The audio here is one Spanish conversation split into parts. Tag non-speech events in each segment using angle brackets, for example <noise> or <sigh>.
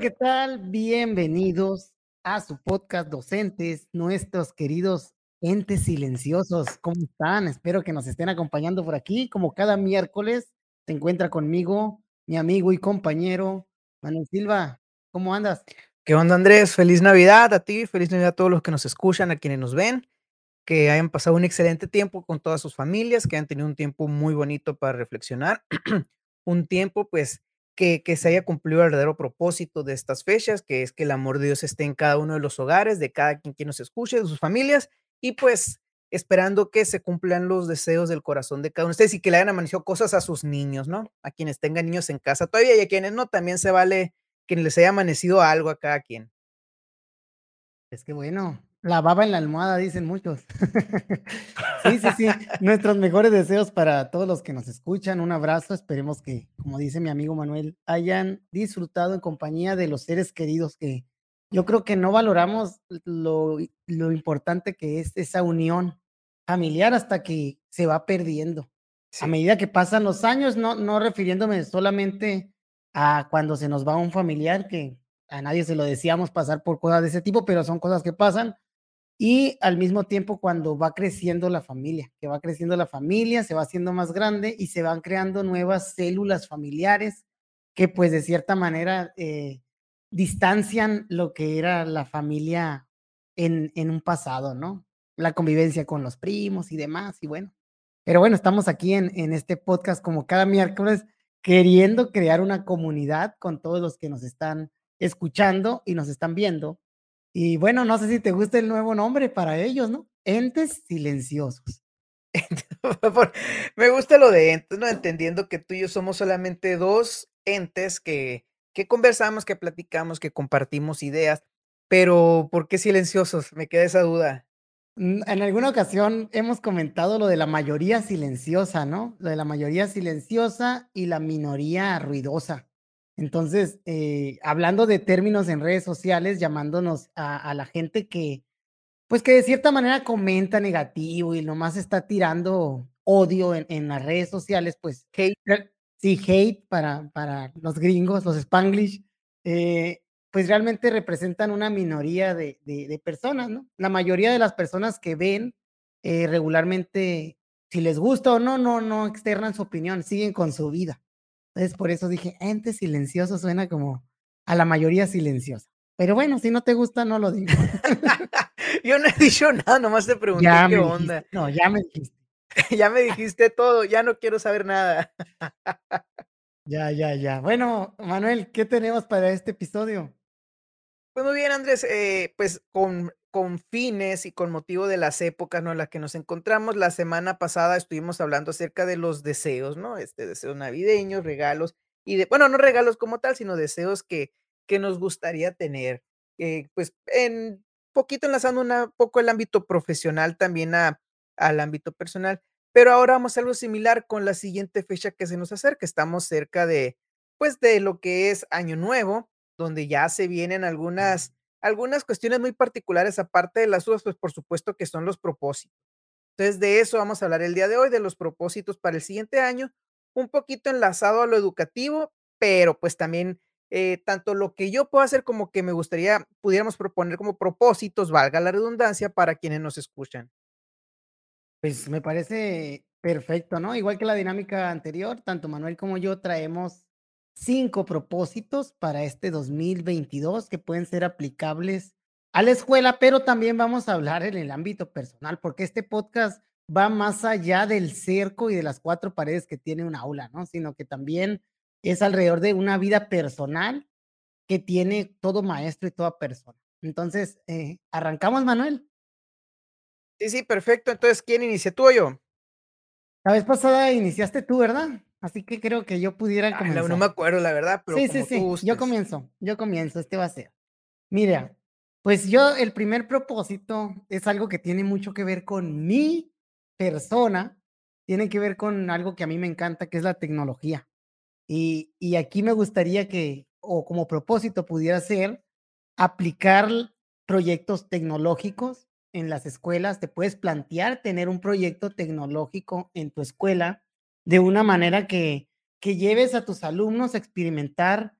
¿qué tal? Bienvenidos a su podcast Docentes, nuestros queridos entes silenciosos. ¿Cómo están? Espero que nos estén acompañando por aquí. Como cada miércoles, se encuentra conmigo mi amigo y compañero Manuel Silva. ¿Cómo andas? ¿Qué onda, Andrés? Feliz Navidad a ti, feliz Navidad a todos los que nos escuchan, a quienes nos ven, que hayan pasado un excelente tiempo con todas sus familias, que hayan tenido un tiempo muy bonito para reflexionar, <clears throat> un tiempo, pues, que, se haya cumplido el verdadero propósito de estas fechas, que es que el amor de Dios esté en cada uno de los hogares, de cada quien que nos escuche, de sus familias, y pues esperando que se cumplan los deseos del corazón de cada uno de ustedes y que le hayan amanecido cosas a sus niños, ¿no? A quienes tengan niños en casa todavía y a quienes no, también se vale que les haya amanecido algo a cada quien. Es que bueno, la baba en la almohada, dicen muchos. <laughs> Sí, sí, sí. Nuestros mejores deseos para todos los que nos escuchan. Un abrazo. Esperemos que, como dice mi amigo Manuel, hayan disfrutado en compañía de los seres queridos que yo creo que no valoramos lo, lo importante que es esa unión familiar hasta que se va perdiendo. A medida que pasan los años, no, no refiriéndome solamente a cuando se nos va un familiar, que a nadie se lo decíamos pasar por cosas de ese tipo, pero son cosas que pasan, y al mismo tiempo cuando va creciendo la familia, que va creciendo la familia, se va haciendo más grande y se van creando nuevas células familiares que pues de cierta manera eh, distancian lo que era la familia en, en un pasado, ¿no? La convivencia con los primos y demás, y bueno. Pero bueno, estamos aquí en, en este podcast como cada miércoles queriendo crear una comunidad con todos los que nos están escuchando y nos están viendo y bueno, no sé si te gusta el nuevo nombre para ellos, ¿no? Entes silenciosos. <laughs> me gusta lo de entes, ¿no? Entendiendo que tú y yo somos solamente 2 entes que que conversamos, que platicamos, que compartimos ideas, pero, ¿por qué silenciosos? Me queda esa duda. Mm, en alguna ocasión hemos comentado lo de la mayoría silenciosa, ¿no? Lo de la mayoría silenciosa y la minoría ruidosa. Entonces, eh, hablando de términos en redes sociales, llamándonos a, a la gente que, pues que de cierta manera comenta negativo y nomás está tirando odio en, en las redes sociales, pues Hate, sí, hate para para los gringos, los Spanglish, eh, pues, realmente representan una minoría de de de personas, ¿no? La mayoría de las personas que ven, eh, regularmente, si les gusta o no, no no externan su opinión, siguen con su vida. Entonces, por eso dije: "Ente silencioso", suena como a la mayoría silenciosa. Pero bueno, si no te gusta, no lo digo. <laughs> yo no he dicho nada, nomás te pregunté Ya qué onda. dijiste, no, ya me dijiste. <laughs> Ya me dijiste todo, ya no quiero saber nada. <laughs> Ya, ya, ya. Bueno, Manuel, ¿qué tenemos para este episodio? Pues muy bien, Andrés, eh, pues con con fines y con motivo de las épocas, ¿no?, en las que nos encontramos, la semana pasada estuvimos hablando acerca de los deseos, ¿no?, este, deseos navideños, regalos y de bueno, no regalos como tal, sino deseos que que nos gustaría tener, pues, en poquito enlazando una poco el ámbito profesional también a al ámbito personal, pero ahora vamos a algo similar con la siguiente fecha que se nos acerca. Estamos cerca de, pues, de lo que es Año Nuevo, donde ya se vienen algunas algunas cuestiones muy particulares, aparte de las uvas, pues, por supuesto que son los propósitos. Entonces, de eso vamos a hablar el día de hoy, de los propósitos para el siguiente año, un poquito enlazado a lo educativo, pero, pues, también, eh, tanto lo que yo puedo hacer como que me gustaría pudiéramos proponer como propósitos, valga la redundancia, para quienes nos escuchan. Pues me parece perfecto, ¿no? Igual que la dinámica anterior, tanto Manuel como yo traemos 5 propósitos para este 2022 que pueden ser aplicables a la escuela, pero también vamos a hablar en el ámbito personal, porque este podcast va más allá del cerco y de las 4 paredes que tiene un aula, ¿no? Sino que también es alrededor de una vida personal que tiene todo maestro y toda persona. Entonces, eh, ¿arrancamos, Manuel? Sí, sí, perfecto. Entonces, ¿quién inicia, tú o yo? La vez pasada iniciaste tú, ¿verdad? Así que creo que yo pudiera la no me comenzar. acuerdo, la verdad, pero Sí, sí, como tú sí, yo comienzo, yo comienzo, este va a ser. Mira, pues yo el primer propósito es algo que tiene mucho que ver con mi persona, tiene que ver con algo que a mí me encanta, que es la tecnología. Y y aquí me gustaría que, o como propósito pudiera ser, aplicar proyectos tecnológicos en las escuelas. Te puedes plantear tener un proyecto tecnológico en tu escuela de una manera que que lleves a tus alumnos a experimentar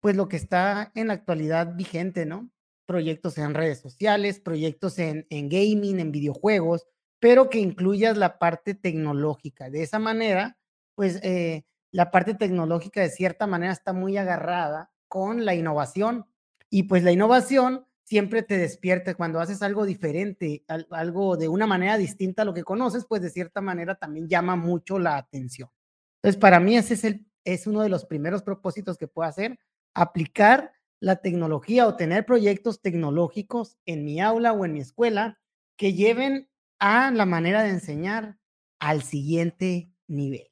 pues lo que está en la actualidad vigente, ¿no? Proyectos en redes sociales, proyectos en, en gaming, en videojuegos, pero que incluyas la parte tecnológica. De esa manera, pues eh, la parte tecnológica de cierta manera está muy agarrada con la innovación y pues la innovación siempre te despierta cuando haces algo diferente, algo de una manera distinta a lo que conoces, pues de cierta manera también llama mucho la atención. Entonces, para mí ese es, el, es uno de los primeros propósitos que puedo hacer, aplicar la tecnología o tener proyectos tecnológicos en mi aula o en mi escuela que lleven a la manera de enseñar al siguiente nivel.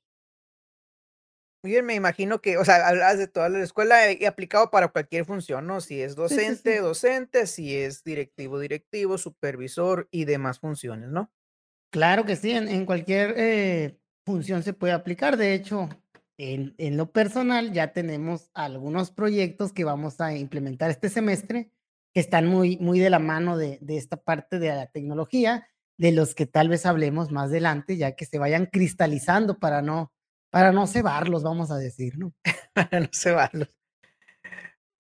Muy bien, me imagino que, o sea, hablas de toda la escuela y aplicado para cualquier función, ¿no? Si es Sí, sí, docente, sí. docente, si es directivo, directivo, supervisor y demás funciones, ¿no? Claro que sí, en, en cualquier eh, función se puede aplicar. De hecho, en, en lo personal ya tenemos algunos proyectos que vamos a implementar este semestre que están muy, muy de la mano de, de esta parte de la tecnología, de los que tal vez hablemos más adelante, ya que se vayan cristalizando para no, para no cebarlos, vamos a decir, ¿no? <laughs> Para no cebarlos.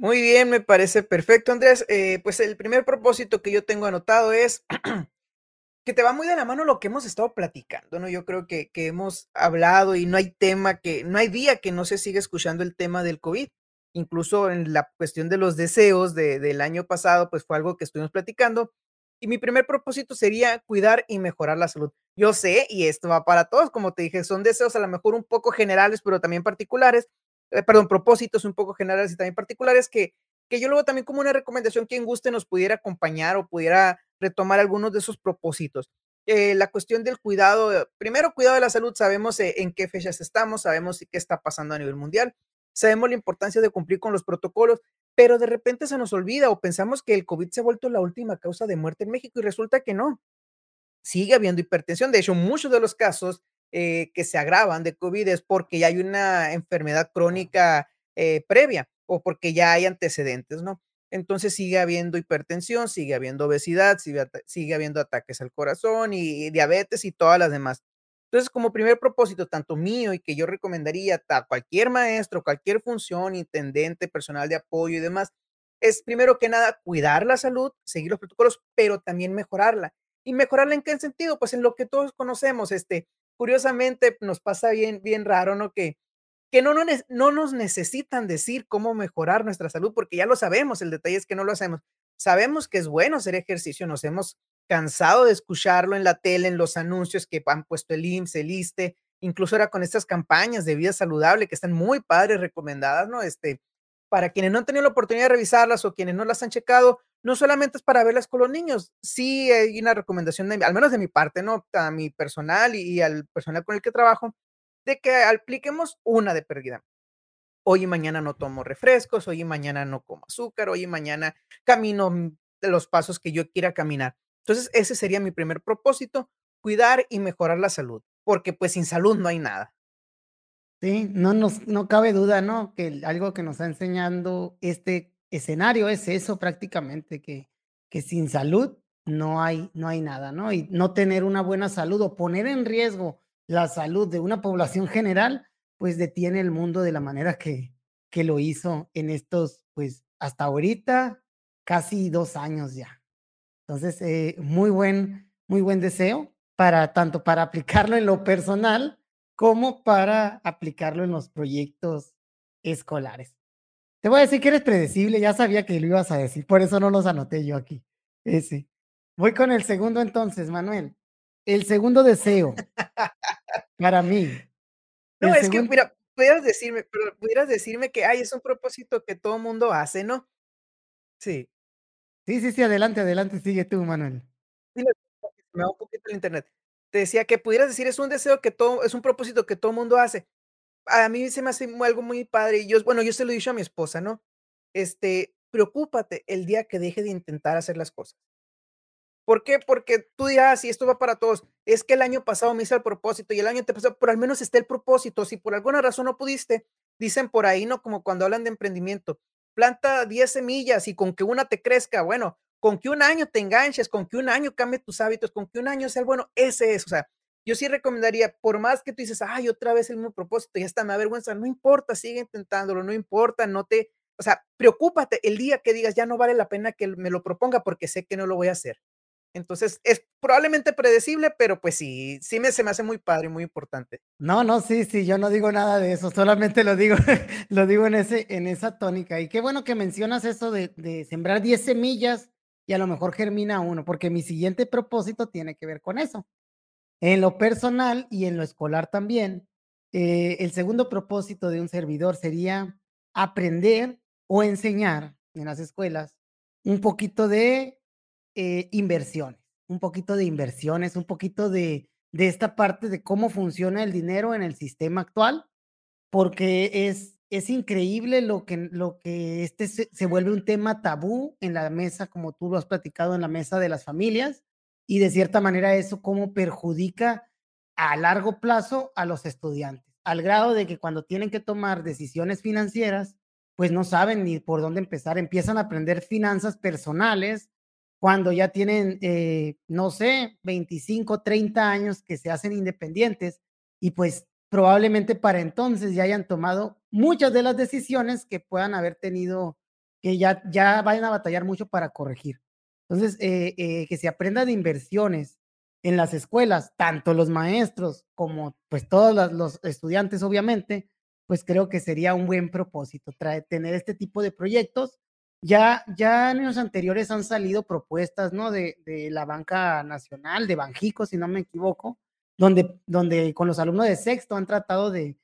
Muy bien, me parece perfecto, Andrés. Eh, pues el primer propósito que yo tengo anotado es <clears throat> que te va muy de la mano lo que hemos estado platicando, ¿no? Yo creo que, que hemos hablado y no hay tema que, no hay día que no se siga escuchando el tema del COVID. Incluso en la cuestión de los deseos de- del año pasado, pues fue algo que estuvimos platicando. Y mi primer propósito sería cuidar y mejorar la salud. Yo sé, y esto va para todos, como te dije, son deseos a lo mejor un poco generales, pero también particulares, eh, perdón, propósitos un poco generales y también particulares que, que yo luego también como una recomendación, quien guste nos pudiera acompañar o pudiera retomar algunos de esos propósitos. Eh, la cuestión del cuidado, eh, primero cuidado de la salud, sabemos en qué fechas estamos, sabemos qué está pasando a nivel mundial, sabemos la importancia de cumplir con los protocolos, pero de repente se nos olvida o pensamos que el COVID se ha vuelto la última causa de muerte en México y resulta que no sigue habiendo hipertensión. De hecho, muchos de los casos eh, que se agravan de COVID es porque ya hay una enfermedad crónica eh, previa o porque ya hay antecedentes, ¿no? Entonces sigue habiendo hipertensión, sigue habiendo obesidad, sigue, sigue habiendo ataques al corazón y, y diabetes y todas las demás. Entonces, como primer propósito, tanto mío y que yo recomendaría a cualquier maestro, cualquier función, intendente, personal de apoyo y demás, es primero que nada cuidar la salud, seguir los protocolos, pero también mejorarla ¿Y mejorarla en qué sentido? Pues en lo que todos conocemos, este, curiosamente nos pasa bien bien raro, ¿no? Que que no no no nos necesitan decir cómo mejorar nuestra salud, porque ya lo sabemos, el detalle es que no lo hacemos. Sabemos que es bueno hacer ejercicio, nos hemos cansado de escucharlo en la tele, en los anuncios que han puesto el IMSS, el ISSSTE, incluso ahora con estas campañas de vida saludable que están muy padres, recomendadas, ¿no? Este, para quienes no han tenido la oportunidad de revisarlas o quienes no las han checado, no solamente es para verlas con los niños, sí hay una recomendación, de, al menos de mi parte, ¿no? A mi personal y, al personal con el que trabajo, de que apliquemos una de pérdida. Hoy y mañana no tomo refrescos, hoy y mañana no como azúcar, hoy y mañana camino mm, de los pasos que yo quiera caminar. Entonces, ese sería mi primer propósito, cuidar y mejorar la salud, porque pues sin salud no hay nada. Sí, no nos no cabe duda, ¿no? Que algo que nos está enseñando este escenario es eso prácticamente, que que sin salud no hay no hay nada, ¿no? Y no tener una buena salud o poner en riesgo la salud de una población general, pues detiene el mundo de la manera que que lo hizo en estos, pues, hasta ahorita, casi 2 años ya. Entonces, eh, muy buen, muy buen deseo para tanto para aplicarlo en lo personal como para aplicarlo en los proyectos escolares. Te voy a decir que eres predecible, ya sabía que lo ibas a decir, por eso no los anoté yo aquí. Ese. Voy con el segundo entonces, Manuel. El segundo deseo para mí. No, es que mira, pudieras decirme, pero pudieras decirme que, ay, es un propósito que todo mundo hace, ¿no? Sí. sí, sí, sí, adelante, adelante, sigue tú, Manuel. Se me va un poquito el internet. Te decía que pudieras decir, es un deseo que todo es un propósito que todo mundo hace. A mí se me hace algo muy padre, y yo, bueno, yo se lo he dicho a mi esposa, ¿no? Este, preocúpate el día que deje de intentar hacer las cosas. ¿Por qué? Porque tú dirás, y esto va para todos, es que el año pasado me hice el propósito y el año antepasado, pero al menos está el propósito. Si por alguna razón no pudiste, dicen por ahí, ¿no? Como cuando hablan de emprendimiento, planta 10 semillas y con que una te crezca, bueno, con que un año te enganches, con que un año cambie tus hábitos, con que un año sea bueno, ese es, o sea, yo sí recomendaría, por más que tú dices, ay, otra vez el mismo propósito, ya está, me avergüenza, no importa, sigue intentándolo, no importa, no te, o sea, preocúpate el día que digas: "Ya no vale la pena que me lo proponga, porque sé que no lo voy a hacer". Entonces, es probablemente predecible, pero, pues sí, sí me se me hace muy padre y muy importante. No, no, sí, sí, yo no digo nada de eso, solamente lo digo <laughs> lo digo en ese en esa tónica. Y qué bueno que mencionas eso de de sembrar 10 semillas y a lo mejor germina uno, porque mi siguiente propósito tiene que ver con eso. En lo personal y en lo escolar también, eh, el segundo propósito de un servidor sería aprender o enseñar en las escuelas un poquito de, eh, un poquito de inversiones, un poquito de de esta parte de cómo funciona el dinero en el sistema actual, porque es es increíble lo que lo que este se vuelve un tema tabú en la mesa, como tú lo has platicado en la mesa de las familias, y de cierta manera eso cómo perjudica a largo plazo a los estudiantes, al grado de que cuando tienen que tomar decisiones financieras, pues no saben ni por dónde empezar, empiezan a aprender finanzas personales cuando ya tienen, eh, no sé, 25, 30 años que se hacen independientes y, pues, probablemente para entonces ya hayan tomado muchas de las decisiones que puedan haber tenido, que ya ya vayan a batallar mucho para corregir. Entonces, eh eh, que se aprenda de inversiones en las escuelas, tanto los maestros como, pues, todos los estudiantes, obviamente, pues, creo que sería un buen propósito, trae tener este tipo de proyectos. Ya ya años anteriores han salido propuestas, ¿no?, de de la banca nacional, de Banxico, si no me equivoco, donde donde con los alumnos de sexto han tratado de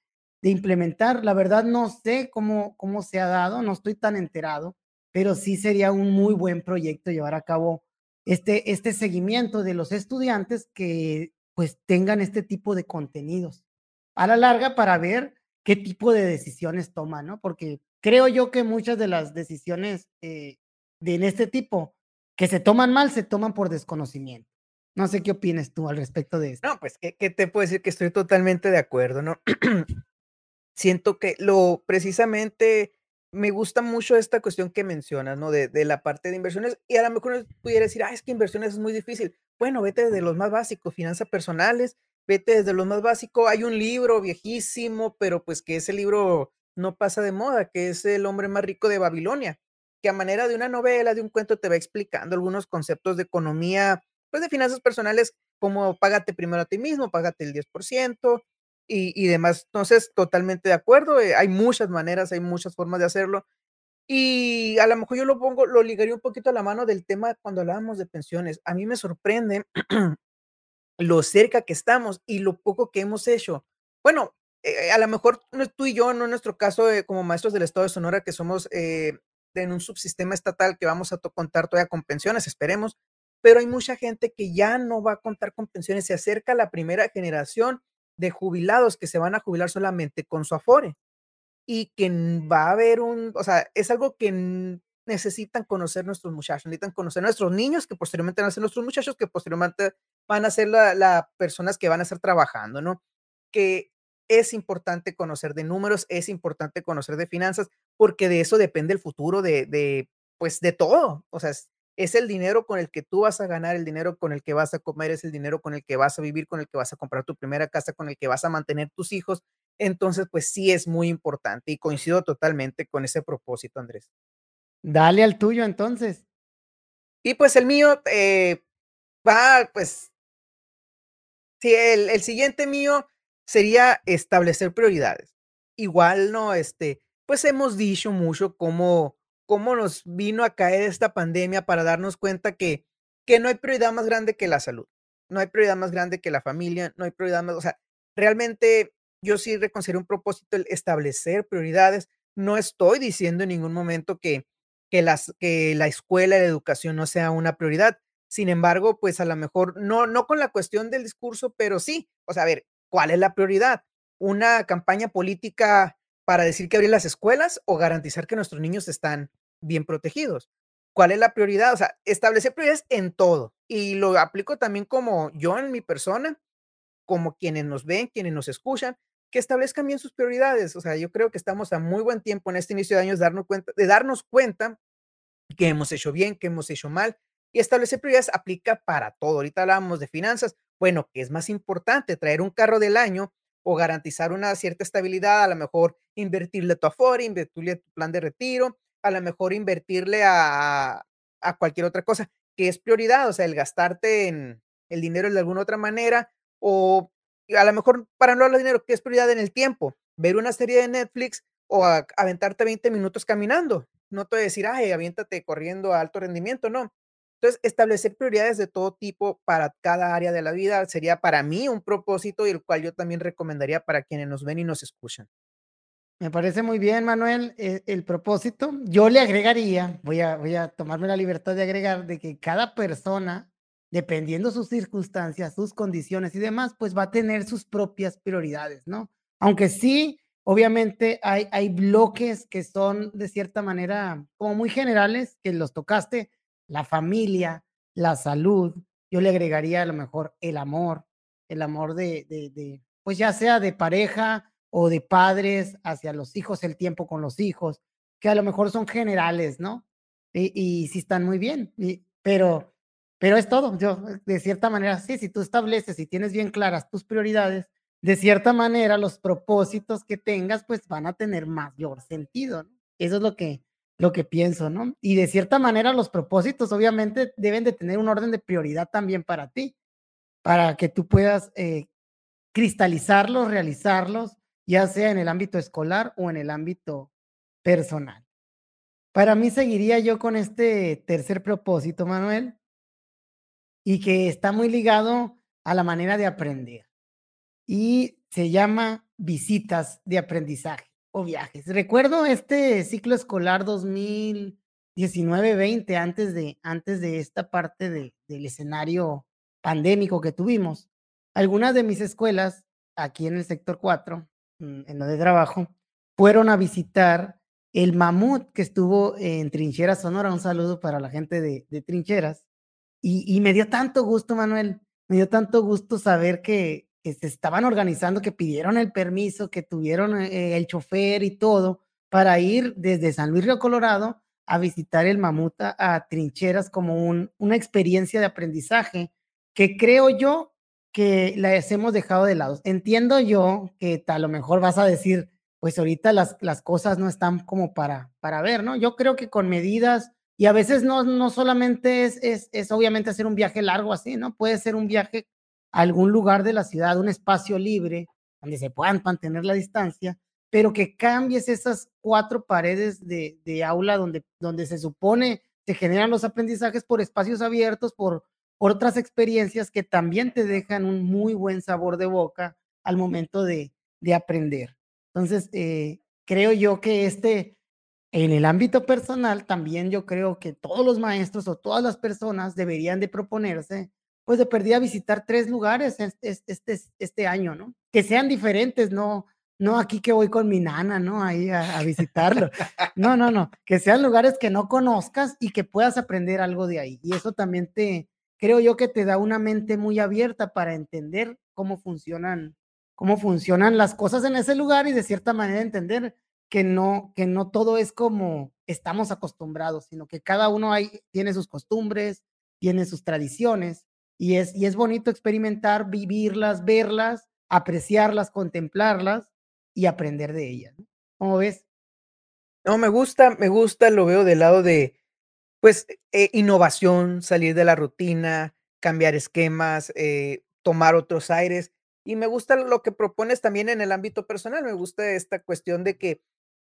implementar. La verdad no sé cómo cómo se ha dado, no estoy tan enterado, pero sí sería un muy buen proyecto llevar a cabo este este seguimiento de los estudiantes que, pues, tengan este tipo de contenidos. A la larga, para ver qué tipo de decisiones toman, ¿no? Porque creo yo que muchas de las decisiones, eh, de en este tipo, que se toman mal, se toman por desconocimiento. No sé qué opines tú al respecto de esto. No, pues, ¿qué qué te puedo decir? Que estoy totalmente de acuerdo, ¿no? <clears throat> Siento que lo precisamente me gusta mucho esta cuestión que mencionas, ¿no? De de la parte de inversiones, y a lo mejor uno pudiera decir: "Ah, es que inversiones es muy difícil". Bueno, vete desde los más básicos, finanzas personales, vete desde lo más básico. Hay un libro viejísimo, pero, pues, que ese libro no pasa de moda, que es El hombre más rico de Babilonia, que a manera de una novela, de un cuento, te va explicando algunos conceptos de economía, pues, de finanzas personales, como págate primero a ti mismo, págate el 10% y y demás. Entonces, totalmente de acuerdo, eh, hay muchas maneras, hay muchas formas de hacerlo. Y a lo mejor yo lo pongo lo ligaría un poquito a la mano del tema cuando hablábamos de pensiones. A mí me sorprende <clears throat> lo cerca que estamos y lo poco que hemos hecho. Bueno, eh, a la mejor tú y yo, no en nuestro caso, eh, como maestros del estado de Sonora, que somos, en un subsistema estatal que vamos a contar todavía con pensiones, esperemos, pero hay mucha gente que ya no va a contar con pensiones. Se acerca la primera generación de jubilados que se van a jubilar solamente con su Afore, y que, va a haber un o sea, es algo que, necesitan conocer nuestros muchachos, necesitan conocer nuestros niños, que posteriormente van a ser nuestros muchachos, que posteriormente van a ser la la personas que van a estar trabajando, ¿no? Que es importante conocer de números, es importante conocer de finanzas, porque de eso depende el futuro de de, pues, de todo. O sea, es el dinero con el que tú vas a ganar, el dinero con el que vas a comer, es el dinero con el que vas a vivir, con el que vas a comprar tu primera casa, con el que vas a mantener tus hijos. Entonces, pues, sí es muy importante, y coincido totalmente con ese propósito, Andrés. Dale al tuyo, entonces. Y, pues, el mío, eh, va, pues Sí, el el siguiente mío sería establecer prioridades. Igual, ¿no? Este, pues, hemos dicho mucho cómo cómo nos vino a caer esta pandemia para darnos cuenta que que no hay prioridad más grande que la salud. No hay prioridad más grande que la familia, no hay prioridad más o sea, realmente yo sí le considero un propósito el establecer prioridades. No estoy diciendo en ningún momento que que las que la escuela la educación no sea una prioridad. Sin embargo, pues, a la mejor no no con la cuestión del discurso, pero sí. O sea, a ver, ¿cuál es la prioridad? ¿Una campaña política para decir que abrir las escuelas o garantizar que nuestros niños están bien protegidos? ¿Cuál es la prioridad? O sea, establecer prioridades en todo. Y lo aplico también como yo en mi persona, como quienes nos ven, quienes nos escuchan, que establezcan bien sus prioridades. O sea, yo creo que estamos a muy buen tiempo en este inicio de años darnos cuenta de darnos cuenta qué hemos hecho bien, qué hemos hecho mal, y establecer prioridades aplica para todo. Ahorita hablábamos de finanzas. Bueno, ¿qué es más importante? ¿Traer un carro del año o garantizar una cierta estabilidad? A lo mejor invertirle a tu Afore, invertirle a tu plan de retiro, a lo mejor invertirle a a cualquier otra cosa, que es prioridad, o sea, el gastarte en el dinero de alguna otra manera, o a lo mejor para no hablar de dinero, ¿qué es prioridad en el tiempo? Ver una serie de Netflix o a aventarte 20 minutos caminando. No te voy a decir: "Ay, aviéntate corriendo a alto rendimiento", no. Entonces, establecer prioridades de todo tipo para cada área de la vida sería para mí un propósito y el cual yo también recomendaría para quienes nos ven y nos escuchan. Me parece muy bien, Manuel, eh, el propósito. Yo le agregaría, voy a, voy a tomarme la libertad de agregar, de que cada persona, dependiendo sus circunstancias, sus condiciones y demás, pues va a tener sus propias prioridades, ¿no? Aunque sí, obviamente hay, hay bloques que son de cierta manera como muy generales, que los tocaste, la familia, la salud, yo le agregaría a lo mejor el amor, el amor de, de, pues ya sea de pareja, o de padres hacia los hijos, el tiempo con los hijos, que a lo mejor son generales, ¿no? Y, y sí están muy bien, pero, pero es todo. Yo, de cierta manera, sí, si tú estableces y tienes bien claras tus prioridades, de cierta manera los propósitos que tengas, pues van a tener mayor sentido. Eso es lo que, lo que pienso, ¿no? Y de cierta manera los propósitos obviamente deben de tener un orden de prioridad también para ti, para que tú puedas eh, cristalizarlos, realizarlos ya sea en el ámbito escolar o en el ámbito personal. Para mí seguiría yo con este tercer propósito, Manuel, y que está muy ligado a la manera de aprender. Y se llama visitas de aprendizaje viajes. Recuerdo este ciclo escolar 2019-20, antes de, antes de esta parte de, del escenario pandémico que tuvimos. Algunas de mis escuelas aquí en el sector 4 Mm, en lo de trabajo, fueron a visitar el mamut que estuvo en Trincheras, Sonora. Un saludo para la gente de, Trincheras. Y, me dio tanto gusto, Manuel, me dio tanto gusto saber que, que se estaban organizando, que pidieron el permiso, que tuvieron eh, el chofer y todo para ir desde San Luis Río Colorado a visitar el mamut a, a Trincheras como un, una experiencia de aprendizaje que creo yo que las hemos dejado de lado. Entiendo yo que a lo mejor vas a decir, pues ahorita las, las cosas no están como para, para ver, ¿no? Yo creo que con medidas, y a veces no, no solamente es, es, es obviamente hacer un viaje largo así, ¿no? Puede ser un viaje algún lugar de la ciudad, un espacio libre, donde se puedan mantener la distancia, pero que cambies esas cuatro paredes de, de aula donde, donde se supone se generan los aprendizajes por espacios abiertos, por otras experiencias que también te dejan un muy buen sabor de boca al momento de, de aprender. Entonces, eh, creo yo que este, en el ámbito personal, también yo creo que todos los maestros o todas las personas deberían de proponerse, pues de perdida visitar tres lugares este, este, este año, ¿no? Que sean diferentes, no, no aquí que voy con mi nana, ¿no? Ahí a, visitarlo. No, no, no, que sean lugares que no conozcas y que puedas aprender algo de ahí. Y eso también te, creo yo que te da una mente muy abierta para entender cómo funcionan, cómo funcionan las cosas en ese lugar y de cierta manera entender que no, que no todo es como estamos acostumbrados, sino que cada uno hay, tiene sus costumbres, tiene sus tradiciones y es, y es bonito experimentar, vivirlas, verlas, apreciarlas, contemplarlas y aprender de ellas. ¿Cómo ves? No, me gusta, me gusta, lo veo del lado de, pues, eh, innovación, salir de la rutina, cambiar esquemas, eh, tomar otros aires. Y me gusta lo que propones también en el ámbito personal. Me gusta esta cuestión de que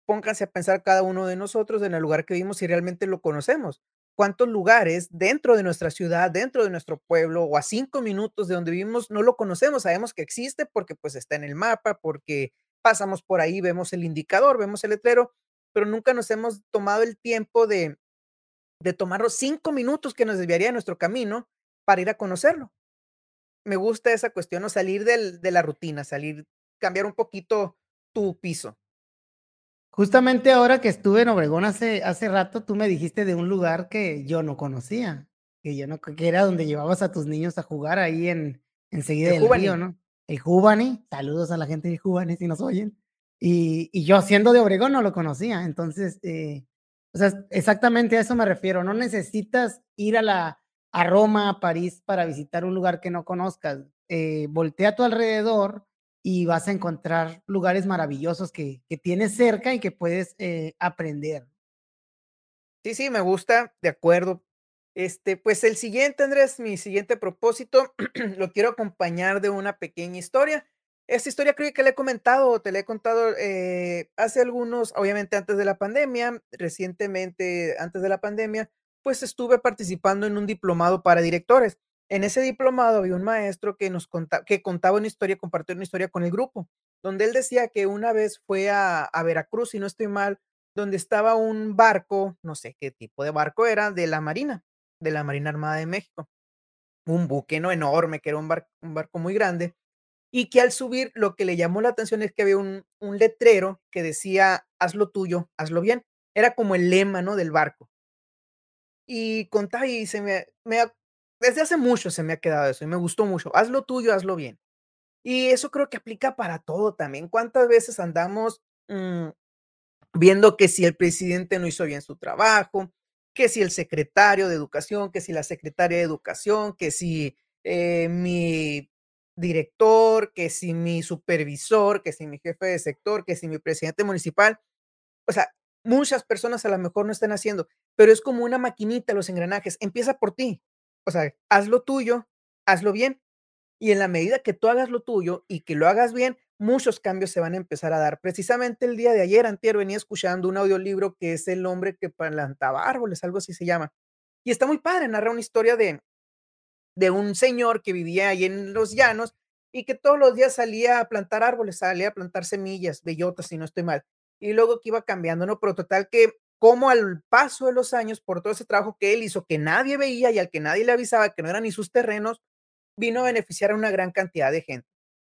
pónganse a pensar cada uno de nosotros en el lugar que vivimos si realmente lo conocemos. ¿Cuántos lugares dentro de nuestra ciudad, dentro de nuestro pueblo o a cinco minutos de donde vivimos no lo conocemos? Sabemos que existe porque pues está en el mapa, porque pasamos por ahí, vemos el indicador, vemos el letrero, pero nunca nos hemos tomado el tiempo de de tomar los cinco minutos que nos desviaría de nuestro camino para ir a conocerlo. Me gusta esa cuestión, ¿no? Salir del de la rutina, salir cambiar un poquito tu piso. Justamente ahora que estuve en Obregón hace hace rato, tú me dijiste de un lugar que yo no conocía, que yo no que era donde llevabas a tus niños a jugar ahí en enseguida El del río, Jubani. ¿no? El Jubani, saludos a la gente de Jubani si nos oyen. Y y yo siendo de Obregón no lo conocía, entonces, eh, o sea, exactamente a eso me refiero, no necesitas ir a la a Roma, a París para visitar un lugar que no conozcas, eh, voltea a tu alrededor y vas a encontrar lugares maravillosos que que tienes cerca y que puedes, eh, aprender. Sí, sí, me gusta, de acuerdo. Este, pues, el siguiente, Andrés, mi siguiente propósito, <clears throat> lo quiero acompañar de una pequeña historia. Esta historia creo que le he comentado, te la he contado, eh, hace algunos obviamente, antes de la pandemia, recientemente, antes de la pandemia, pues, estuve participando en un diplomado para directores. En ese diplomado había un maestro que nos conta que contaba una historia, compartió una historia con el grupo, donde él decía que una vez fue a a Veracruz, si no estoy mal, donde estaba un barco, no sé qué tipo de barco era, de la marina, de la Marina Armada de México. Un buque, ¿no?, enorme, que era un bar un barco muy grande, y que al subir lo que le llamó la atención es que había un un letrero que decía: "Haz lo tuyo, hazlo bien". Era como el lema, ¿no?, del barco. Y contaba y se me me desde hace mucho se me ha quedado eso y me gustó mucho. Haz lo tuyo, hazlo bien. Y eso creo que aplica para todo también. ¿Cuántas veces andamos, mm, viendo que si el presidente no hizo bien su trabajo, que si el secretario de Educación, que si la secretaria de Educación, que si, eh, mi director, que si mi supervisor, que si mi jefe de sector, que si mi presidente municipal? O sea, muchas personas a lo mejor no están haciendo, pero es como una maquinita los engranajes, empieza por ti. O sea, haz lo tuyo, hazlo bien. Y en la medida que tú hagas lo tuyo y que lo hagas bien, muchos cambios se van a empezar a dar. Precisamente el día de ayer, antier, venía escuchando un audiolibro que es El hombre que plantaba árboles, algo así se llama. Y está muy padre, narra una historia de de un señor que vivía ahí en los llanos y que todos los días salía a plantar árboles, salía a plantar semillas, bellotas, si no estoy mal. Y luego que iba cambiando, ¿no? Pero total que, como al paso de los años, por todo ese trabajo que él hizo, que nadie veía y al que nadie le avisaba que no eran ni sus terrenos, vino a beneficiar a una gran cantidad de gente.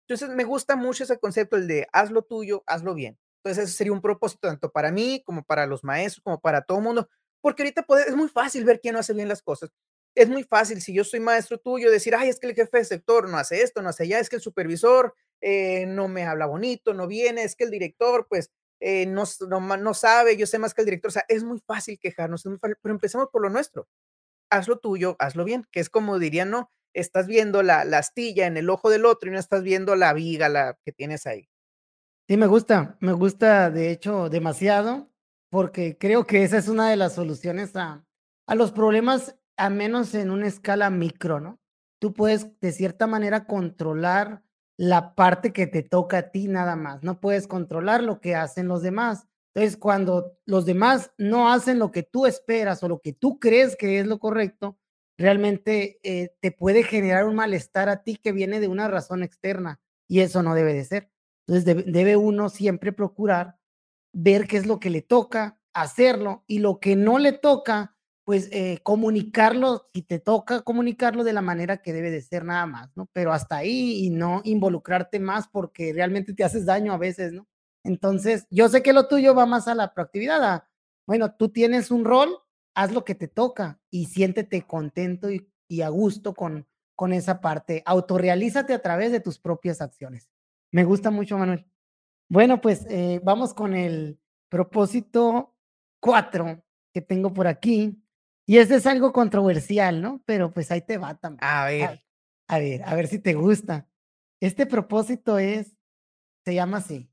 Entonces, me gusta mucho ese concepto, el de haz lo tuyo, hazlo bien. Entonces, ese sería un propósito tanto para mí, como para los maestros, como para todo mundo, porque ahorita es muy fácil ver quién no hace bien las cosas. Es muy fácil, si yo soy maestro tuyo, decir: "Ay, es que el jefe de sector no hace esto, no hace allá, es que el supervisor, eh, no me habla bonito, no viene, es que el director, pues, eh, no no sabe, yo sé más que el director". O sea, es muy fácil quejarnos, pero empecemos por lo nuestro. Haz lo tuyo, hazlo bien, que es como dirían, ¿no? Estás viendo la la astilla en el ojo del otro y no estás viendo la viga, la que tienes ahí. Sí, me gusta, me gusta, de hecho, demasiado, porque creo que esa es una de las soluciones a a los problemas, a menos en una escala micro, ¿no? Tú puedes, de cierta manera, controlar la parte que te toca a ti nada más, no puedes controlar lo que hacen los demás. Entonces, cuando los demás no hacen lo que tú esperas o lo que tú crees que es lo correcto, realmente, eh, te puede generar un malestar a ti que viene de una razón externa, y eso no debe de ser. Entonces, debe debe uno siempre procurar ver qué es lo que le toca, hacerlo, y lo que no le toca, pues, eh, comunicarlo, si te toca comunicarlo de la manera que debe de ser nada más, ¿no? Pero hasta ahí, y no involucrarte más, porque realmente te haces daño a veces, ¿no? Entonces, yo sé que lo tuyo va más a la proactividad, a, bueno, tú tienes un rol, haz lo que te toca y siéntete contento y y a gusto con con esa parte. Autorrealízate a través de tus propias acciones. Me gusta mucho, Manuel. Bueno, pues, eh, vamos con el propósito 4 que tengo por aquí, y ese es algo controversial, ¿no? Pero, pues, ahí te va también. A A ver. a ver, a ver si te gusta. Este propósito es se llama así: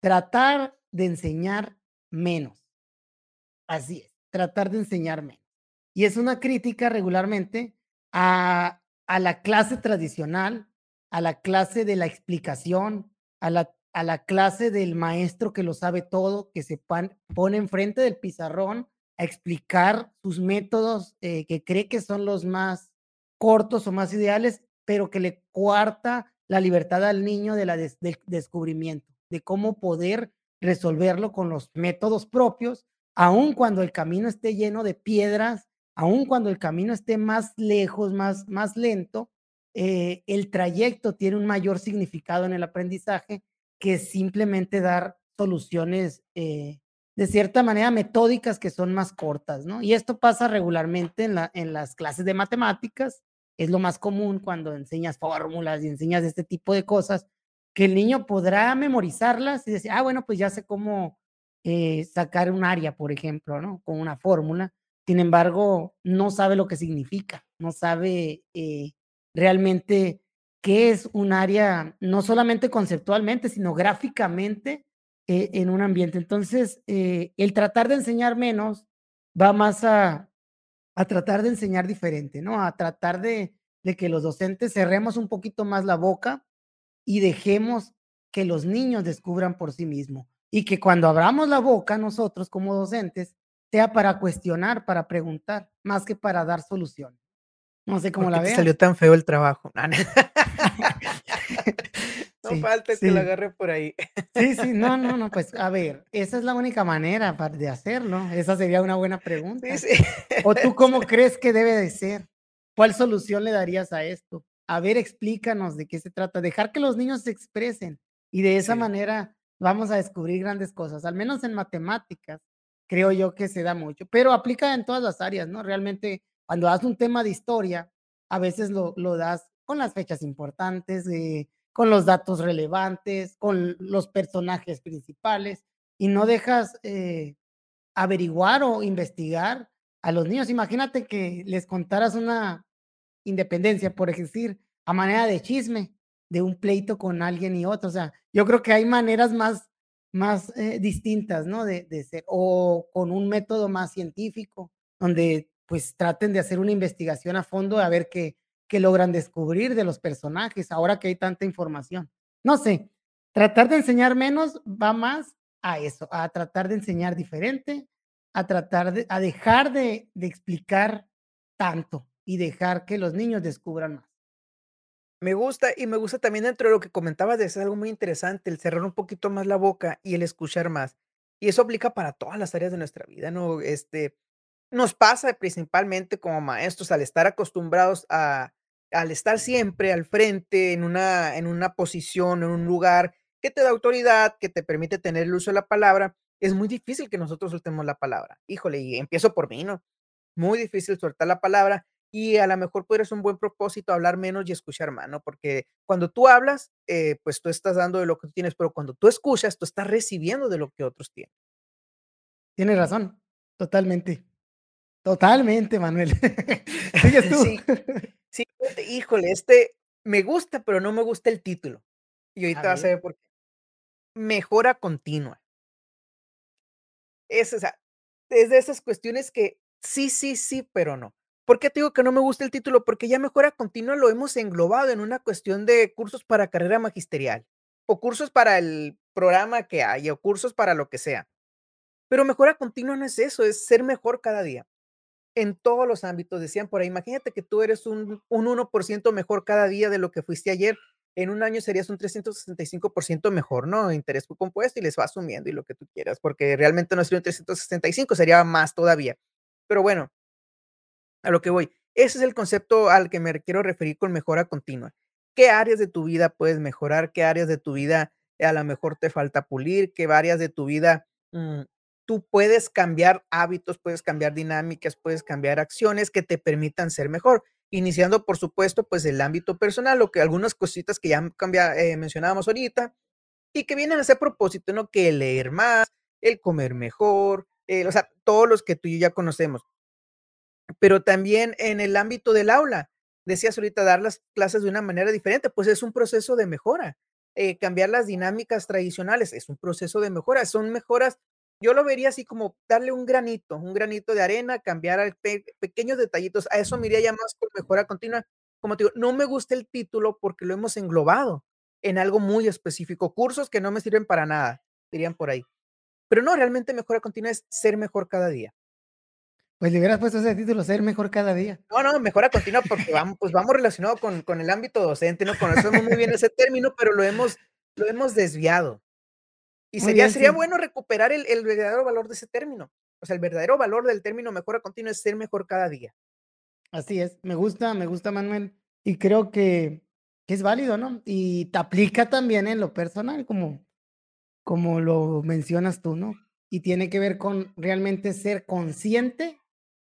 "Tratar de enseñar menos". Así es, tratar de enseñar menos. Y es una crítica regularmente a a la clase tradicional, a la clase de la explicación, a la a la clase del maestro que lo sabe todo, que se pan pone enfrente del pizarrón a explicar sus métodos, eh, que cree que son los más cortos o más ideales, pero que le coarta la libertad al niño de la del descubrimiento, de cómo poder resolverlo con los métodos propios, aun cuando el camino esté lleno de piedras, aun cuando el camino esté más lejos, más más lento, eh, el trayecto tiene un mayor significado en el aprendizaje que simplemente dar soluciones, eh, de cierta manera metódicas que son más cortas, ¿no? Y esto pasa regularmente en la en las clases de matemáticas, es lo más común cuando enseñas fórmulas y enseñas este tipo de cosas, que el niño podrá memorizarlas y decir: "Ah, bueno, pues ya sé cómo, eh, sacar un área", por ejemplo, ¿no? Con una fórmula. Sin embargo, no sabe lo que significa, no sabe, eh, realmente qué es un área, no solamente conceptualmente, sino gráficamente, eh, en un ambiente. Entonces, eh, el tratar de enseñar menos va más a a tratar de enseñar diferente, ¿no? A tratar de de que los docentes cerremos un poquito más la boca y dejemos que los niños descubran por sí mismos. Y que cuando abramos la boca nosotros como docentes, sea para cuestionar, para preguntar, más que para dar solución. No sé cómo ¿Por la veas. salió tan feo el trabajo? No. No <laughs> Sí, falta que lo agarre por ahí. Sí, sí, no, no, no, pues, a <laughs> ver, esa es la única manera par de hacerlo, esa sería una buena pregunta. sí. ¿O tú <laughs> cómo crees que debe de ser? ¿Cuál solución le darías a esto? A ver, explícanos de qué se trata, dejar que los niños se expresen, y de esa manera vamos a descubrir grandes cosas, al menos en matemáticas, creo yo que se da mucho, pero aplica en todas las áreas, ¿no? Realmente, cuando das un tema de historia, a veces lo lo das con las fechas importantes, eh, con los datos relevantes, con los personajes principales, y no dejas, eh, averiguar o investigar a los niños. Imagínate que les contaras una independencia, por decir, a manera de chisme, de un pleito con alguien y otro, o sea, yo creo que hay maneras más más, eh, distintas, ¿no? De de ser, o con un método más científico, donde, pues, traten de hacer una investigación a fondo, a ver qué qué logran descubrir de los personajes, ahora que hay tanta información. No sé, tratar de enseñar menos va más a eso, a tratar de enseñar diferente, a tratar de a dejar de explicar tanto y dejar que los niños descubran más. Me gusta, y me gusta también dentro de lo que comentabas de es algo muy interesante, el cerrar un poquito más la boca y el escuchar más. Y eso aplica para todas las áreas de nuestra vida, ¿no? Este, nos pasa principalmente como maestros al estar acostumbrados a al estar siempre al frente en una en una posición, en un lugar que te da autoridad, que te permite tener el uso de la palabra, es muy difícil que nosotros soltemos la palabra. Híjole, y empiezo por mí, ¿no? Muy difícil soltar la palabra, y a la mejor ser un buen propósito hablar menos y escuchar más, ¿no? Porque cuando tú hablas, eh, pues, tú estás dando de lo que tú tienes, pero cuando tú escuchas, tú estás recibiendo de lo que otros tienen. Tienes razón, totalmente. Totalmente, Manuel. <laughs> Sigues tú. Sí, híjole, este me gusta, pero no me gusta el título. Y A ahorita vas a ver. por qué. Mejora continua. Es, o sea, es de esas cuestiones que sí, sí, sí, pero no. ¿Por qué te digo que no me gusta el título? Porque ya mejora continua lo hemos englobado en una cuestión de cursos para carrera magisterial, o cursos para el programa que haya, o cursos para lo que sea. Pero mejora continua no es eso, es ser mejor cada día. En todos los ámbitos, decían por ahí, imagínate que tú eres un un 1% mejor cada día de lo que fuiste ayer, en un año serías un 365% mejor, ¿no? Interés compuesto y les vas sumiendo y lo que tú quieras, porque realmente no sería un 365, sería más todavía. Pero bueno a lo que voy, ese es el concepto al que me quiero referir con mejora continua. ¿Qué áreas de tu vida puedes mejorar? ¿Qué áreas de tu vida a la mejor te falta pulir? ¿Qué áreas de tu vida, mm, tú puedes cambiar hábitos, puedes cambiar dinámicas, puedes cambiar acciones que te permitan ser mejor? Iniciando, por supuesto, pues, el ámbito personal, lo que algunas cositas que ya cambia eh, mencionábamos ahorita, y que vienen a ser propósito, ¿no? Que leer más, el comer mejor, eh, o sea, todos los que tú y yo ya conocemos. Pero también en el ámbito del aula, decías ahorita, dar las clases de una manera diferente, pues, es un proceso de mejora, eh, cambiar las dinámicas tradicionales, es un proceso de mejora, son mejoras, yo lo vería así como darle un granito, un granito de arena, cambiar al pe pequeños detallitos, a eso me iría ya más con mejora continua. Como te digo, no me gusta el título porque lo hemos englobado en algo muy específico, cursos que no me sirven para nada, dirían por ahí. Pero no, realmente mejora continua es ser mejor cada día. Pues, le hubieras puesto ese título, ser mejor cada día. No, no, mejora continua porque vamos, pues, vamos relacionado con con el ámbito docente, ¿no? Conocemos muy bien ese término, pero lo hemos lo hemos desviado. Y sería bien, sería sí. bueno recuperar el el verdadero valor de ese término. O sea, el verdadero valor del término mejora continua es ser mejor cada día. Así es, me gusta me gusta, Manuel, y creo que que es válido, ¿no? Y te aplica también en lo personal, como como lo mencionas tú, ¿no? Y tiene que ver con realmente ser consciente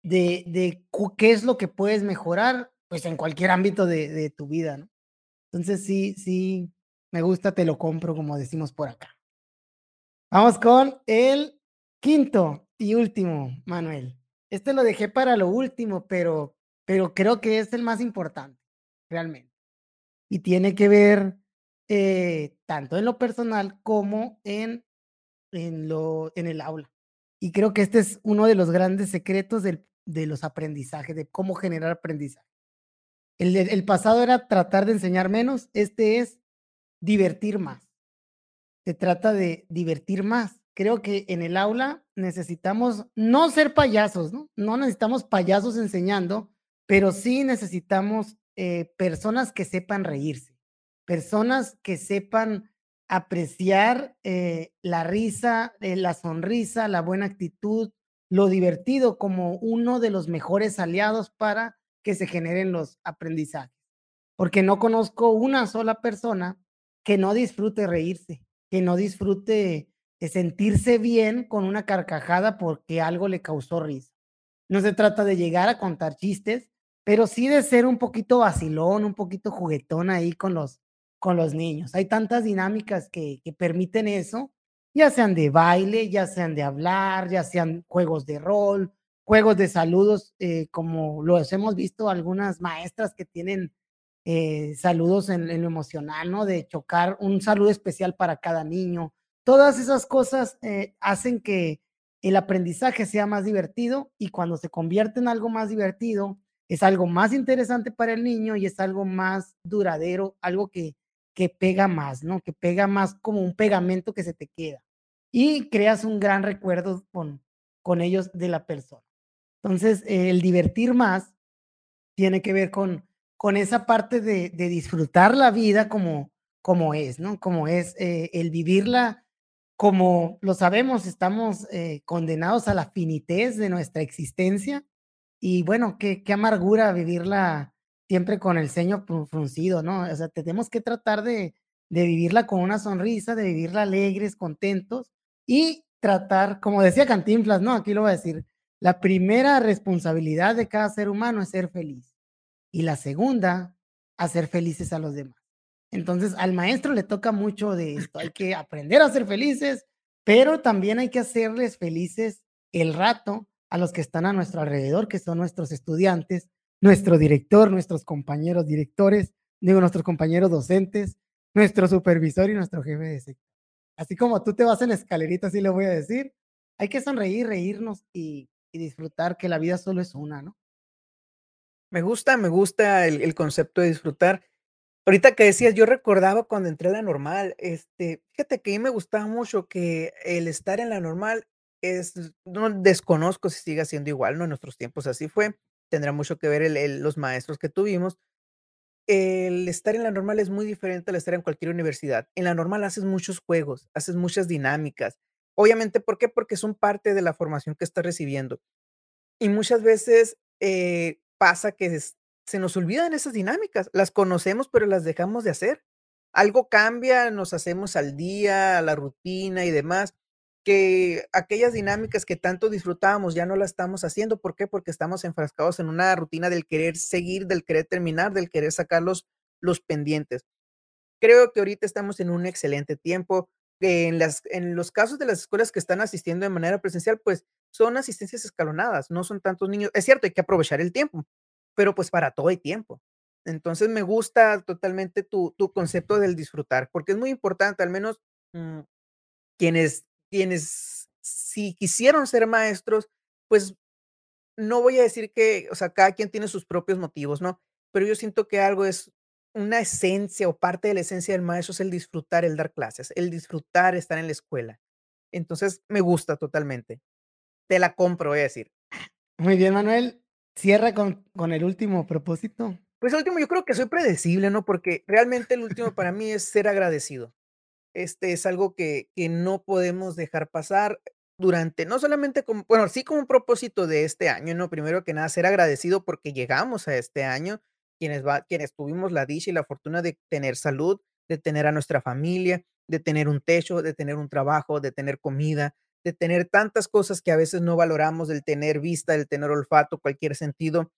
de de qué es lo que puedes mejorar, pues, en cualquier ámbito de de tu vida, ¿no? Entonces, sí sí, me gusta, te lo compro, como decimos por acá. Vamos con el quinto y último, Manuel. Este lo dejé para lo último, pero pero creo que es el más importante, realmente. Y tiene que ver, eh, tanto en lo personal como en en lo en el aula. Y creo que este es uno de los grandes secretos del de los aprendizajes, de cómo generar aprendizaje. El el pasado era tratar de enseñar menos, este es divertir más. Se trata de divertir más. Creo que en el aula necesitamos no ser payasos, ¿no? No necesitamos payasos enseñando, pero sí necesitamos, eh, personas que sepan reírse, personas que sepan apreciar, eh, la risa, eh, la sonrisa, la buena actitud, lo divertido como uno de los mejores aliados para que se generen los aprendizajes. Porque no conozco una sola persona que no disfrute reírse, que no disfrute de sentirse bien con una carcajada porque algo le causó risa. No se trata de llegar a contar chistes, pero sí de ser un poquito vacilón, un poquito juguetón ahí con los, con los niños. Hay tantas dinámicas que, permiten eso, ya sean de baile, ya sean de hablar, ya sean juegos de rol, juegos de saludos, eh, como los hemos visto algunas maestras que tienen eh, saludos en, en, lo emocional, ¿no? De chocar un saludo especial para cada niño. Todas esas cosas eh, hacen que el aprendizaje sea más divertido y cuando se convierte en algo más divertido, es algo más interesante para el niño y es algo más duradero, algo que, que pega más, ¿no? Que pega más como un pegamento que se te queda y creas un gran recuerdo con, con ellos de la persona. Entonces, el divertir más tiene que ver con, con esa parte de, de disfrutar la vida como, como es, ¿no? Como es eh, el vivirla, como lo sabemos, estamos eh, condenados a la finitez de nuestra existencia y bueno, qué, qué amargura vivirla siempre con el ceño fruncido, ¿no? O sea, tenemos que tratar de, de vivirla con una sonrisa, de vivirla alegres, contentos y tratar, como decía Cantinflas, ¿no? Aquí lo voy a decir, la primera responsabilidad de cada ser humano es ser feliz y la segunda, hacer felices a los demás. Entonces, al maestro le toca mucho de esto, hay que aprender a ser felices, pero también hay que hacerles felices el rato a los que están a nuestro alrededor, que son nuestros estudiantes, nuestro director, nuestros compañeros directores, digo, nuestros compañeros docentes, nuestro supervisor y nuestro jefe de sector. Así como tú te vas en escalerita, así le voy a decir, hay que sonreír, reírnos y, y disfrutar que la vida solo es una, ¿no? Me gusta, me gusta el, concepto de disfrutar. Ahorita que decías, yo recordaba cuando entré a la normal, este, fíjate que a mí me gustaba mucho que el estar en la normal es, no desconozco si siga siendo igual, ¿no? En nuestros tiempos así fue, tendrá mucho que ver el, el, los maestros que tuvimos, el estar en la normal es muy diferente al estar en cualquier universidad. En la normal haces muchos juegos, haces muchas dinámicas. Obviamente, ¿por qué? Porque son parte de la formación que estás recibiendo. Y muchas veces eh, pasa que se nos olvidan esas dinámicas. Las conocemos, pero las dejamos de hacer. Algo cambia, nos hacemos al día, a la rutina y demás, que aquellas dinámicas que tanto disfrutábamos ya no las estamos haciendo. ¿Por qué? Porque estamos enfrascados en una rutina del querer seguir, del querer terminar, del querer sacar los, los pendientes. Creo que ahorita estamos en un excelente tiempo. En en los casos de las escuelas que están asistiendo de manera presencial, pues son asistencias escalonadas, no son tantos niños. Es cierto, hay que aprovechar el tiempo, pero pues para todo hay tiempo. Entonces me gusta totalmente tu, tu concepto del disfrutar, porque es muy importante, al menos mm, quienes, quienes si quisieron ser maestros, pues no voy a decir que, o sea, cada quien tiene sus propios motivos, ¿no? Pero yo siento que algo es una esencia o parte de la esencia del maestro es el disfrutar, el dar clases, el disfrutar estar en la escuela. Entonces, me gusta totalmente. Te la compro, voy a decir. Muy bien, Manuel. Cierra con, con el último propósito. Pues el último, yo creo que soy predecible, ¿no? Porque realmente el último para mí es ser agradecido. Este es algo que, que no podemos dejar pasar durante, no solamente como, bueno, sí como un propósito de este año, ¿no? Primero que nada, ser agradecido porque llegamos a este año, quienes, va, quienes tuvimos la dicha y la fortuna de tener salud, de tener a nuestra familia, de tener un techo, de tener un trabajo, de tener comida, de tener tantas cosas que a veces no valoramos, del tener vista, del tener olfato, cualquier sentido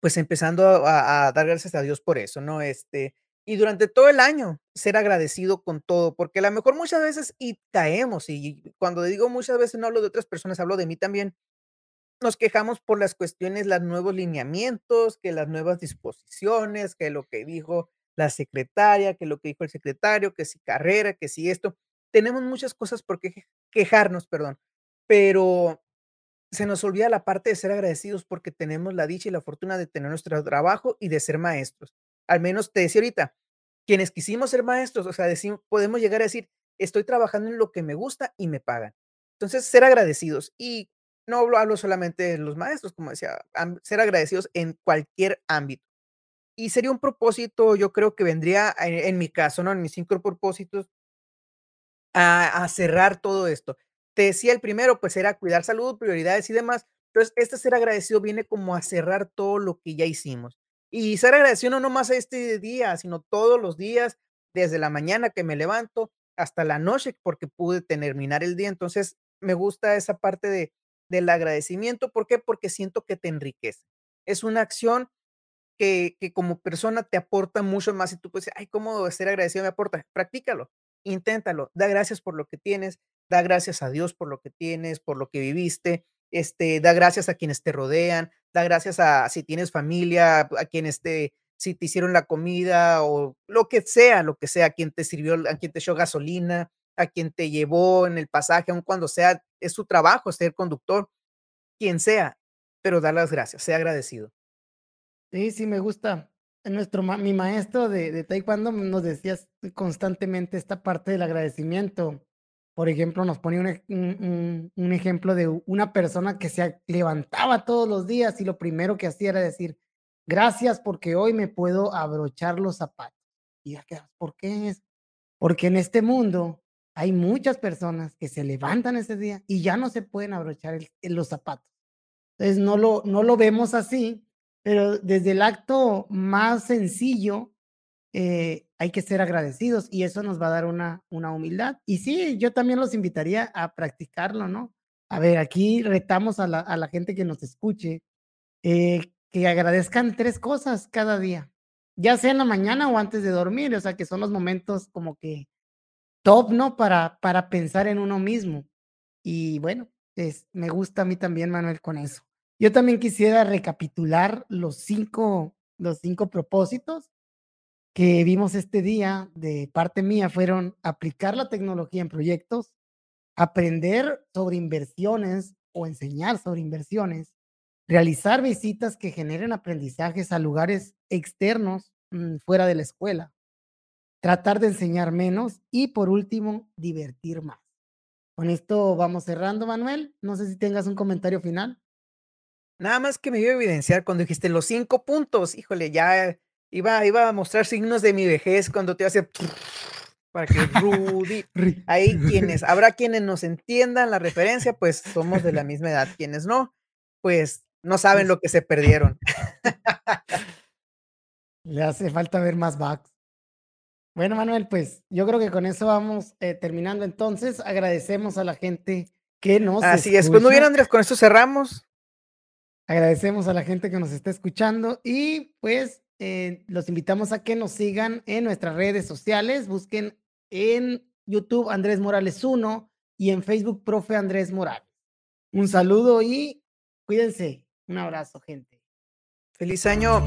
pues empezando a a dar gracias a Dios por eso, ¿no? Este, y durante todo el año ser agradecido con todo, porque a la mejor muchas veces y caemos, y cuando digo muchas veces no hablo de otras personas, hablo de mí también, nos quejamos por las cuestiones, los nuevos lineamientos, que las nuevas disposiciones, que lo que dijo la secretaria, que lo que dijo el secretario, que si carrera, que si esto. Tenemos muchas cosas por qué quejarnos, perdón. pero se nos olvida la parte de ser agradecidos porque tenemos la dicha y la fortuna de tener nuestro trabajo y de ser maestros. Al menos te decía ahorita, quienes quisimos ser maestros, o sea, decimos, podemos llegar a decir, estoy trabajando en lo que me gusta y me pagan. Entonces, ser agradecidos. Y no hablo, solamente de los maestros, como decía, ser agradecidos en cualquier ámbito. Y sería un propósito, yo creo que vendría en, mi caso, ¿no? En mis cinco propósitos, a, a cerrar todo esto. Te decía el primero, pues era cuidar salud, prioridades y demás. Entonces, este ser agradecido viene como a cerrar todo lo que ya hicimos. Y ser agradecido no nomás a este día, sino todos los días, desde la mañana que me levanto hasta la noche, porque pude terminar el día. Entonces, me gusta esa parte de, del agradecimiento. ¿Por qué? Porque siento que te enriquece. Es una acción que, que como persona te aporta mucho más. Y tú puedes decir, ay, ¿cómo ser agradecido me aporta? Practícalo, inténtalo, da gracias por lo que tienes, da gracias a Dios por lo que tienes, por lo que viviste, este, da gracias a quienes te rodean, da gracias a si tienes familia, a quienes te, si te hicieron la comida o lo que sea, lo que sea, quien te sirvió, a quien te echó gasolina, a quien te llevó en el pasaje, aun cuando sea, es su trabajo ser conductor, quien sea, pero da las gracias, sea agradecido. Sí, sí, me gusta. Nuestro, ma- mi maestro de, taekwondo nos decía constantemente esta parte del agradecimiento. Por ejemplo, nos ponía un ejemplo de una persona que se levantaba todos los días y lo primero que hacía era decir, gracias porque hoy me puedo abrochar los zapatos. Y ya quedas, ¿por qué es? Porque en este mundo hay muchas personas que se levantan ese día y ya no se pueden abrochar el- los zapatos. Entonces, no lo no lo vemos así, pero desde el acto más sencillo, eh, hay que ser agradecidos y eso nos va a dar una una humildad. Y sí, yo también los invitaría a practicarlo, ¿no? A ver, aquí retamos a la a la gente que nos escuche, eh, que agradezcan 3 cosas cada día, ya sea en la mañana o antes de dormir, o sea, que son los momentos como que top, ¿no? Para para pensar en uno mismo. Y bueno, es me gusta a mí también, Manuel, con eso. Yo también quisiera recapitular los 5 los 5 propósitos que vimos este día de parte mía, fueron aplicar la tecnología en proyectos, aprender sobre inversiones o enseñar sobre inversiones, realizar visitas que generen aprendizajes a lugares externos, mm, fuera de la escuela, tratar de enseñar menos y, por último, divertir más. Con esto vamos cerrando, Manuel. No sé si tengas un comentario final. Nada más que me iba a evidenciar cuando dijiste los 5 puntos, híjole, ya iba iba a mostrar signos de mi vejez cuando te hace <laughs> para que Rudy <laughs> ahí <laughs> quienes habrá quienes nos entiendan la referencia, pues somos de la misma edad, quienes no, pues no saben Pues lo que se perdieron. Le hace falta ver más backs. Bueno, Manuel, pues yo creo que con eso vamos, eh, terminando entonces. Agradecemos a la gente que nos Así es. Pues muy bien, escucha. Andrés, con esto cerramos. Agradecemos a la gente que nos está escuchando y pues eh, los invitamos a que nos sigan en nuestras redes sociales. Busquen en YouTube Andrés Morales 1 y en Facebook Profe Andrés Morales. Un saludo y cuídense. Un abrazo, gente. Feliz año.